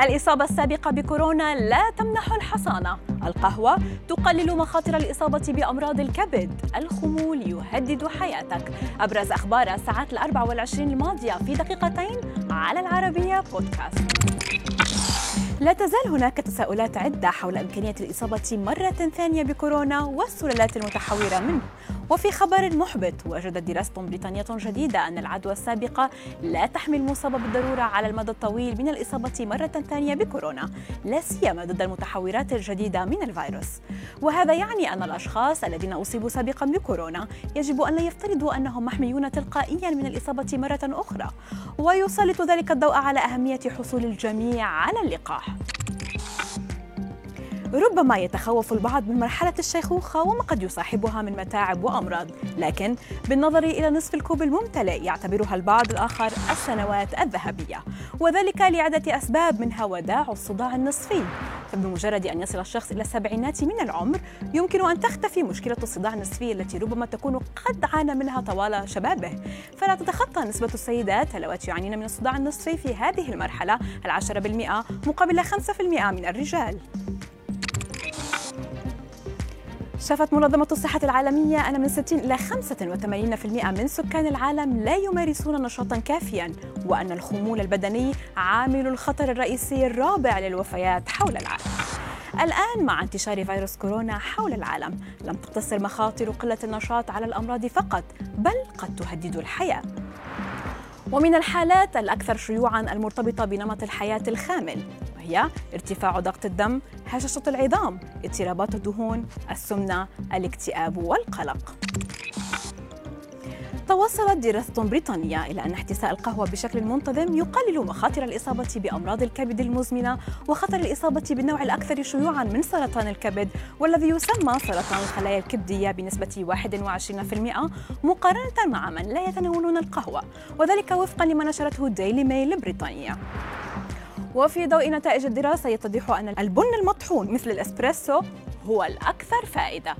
الإصابة السابقة بكورونا لا تمنح الحصانة. القهوة تقلل مخاطر الإصابة بأمراض الكبد. الخمول يهدد حياتك. أبرز أخبار الساعات الأربع والعشرين الماضية في دقيقتين على العربية بودكاست. لا تزال هناك تساؤلات عدة حول إمكانية الإصابة مرة ثانية بكورونا والسلالات المتحورة منه. وفي خبر محبط وجدت دراسة بريطانية جديدة أن العدوى السابقة لا تحمي المصاب بالضرورة على المدى الطويل من الإصابة مرة ثانية بكورونا لا سيما ضد المتحورات الجديدة من الفيروس. وهذا يعني أن الأشخاص الذين أصيبوا سابقا بكورونا يجب أن لا يفترضوا أنهم محميون تلقائيا من الإصابة مرة أخرى ويسلط ذلك الضوء على أهمية حصول الجميع على اللقاح. ربما يتخوف البعض من مرحلة الشيخوخة وما قد يصاحبها من متاعب وأمراض لكن بالنظر إلى نصف الكوب الممتلئ يعتبرها البعض الآخر السنوات الذهبية وذلك لعدة أسباب منها وداع الصداع النصفي. فبمجرد أن يصل الشخص إلى السبعينات من العمر. يمكن أن تختفي مشكلة الصداع النصفي التي ربما تكون قد عانى منها طوال شبابه. فلا تتخطى نسبة السيدات اللواتي يعانين من الصداع النصفي في هذه المرحلة. العشرة بالمئة مقابل 5% من الرجال. شافت منظمة الصحة العالمية أن من 60 إلى 85% من سكان العالم لا يمارسون نشاطا كافيا وأن الخمول البدني عامل الخطر الرئيسي الرابع للوفيات حول العالم. الآن مع انتشار فيروس كورونا حول العالم لم تقتصر مخاطر قلة النشاط على الأمراض فقط بل قد تهدد الحياة. ومن الحالات الأكثر شيوعاً المرتبطة بنمط الحياة الخامل وهي ارتفاع ضغط الدم، هشاشة العظام، اضطرابات الدهون، السمنة، الاكتئاب والقلق. توصلت دراسة بريطانية إلى أن احتساء القهوة بشكل منتظم يقلل مخاطر الإصابة بأمراض الكبد المزمنة وخطر الإصابة بالنوع الأكثر شيوعا من سرطان الكبد والذي يسمى سرطان الخلايا الكبدية بنسبة 21% مقارنة مع من لا يتناولون القهوة وذلك وفقا لما نشرته ديلي ميل البريطانية وفي ضوء نتائج الدراسة يتضح أن البن المطحون مثل الإسبريسو هو الأكثر فائدة.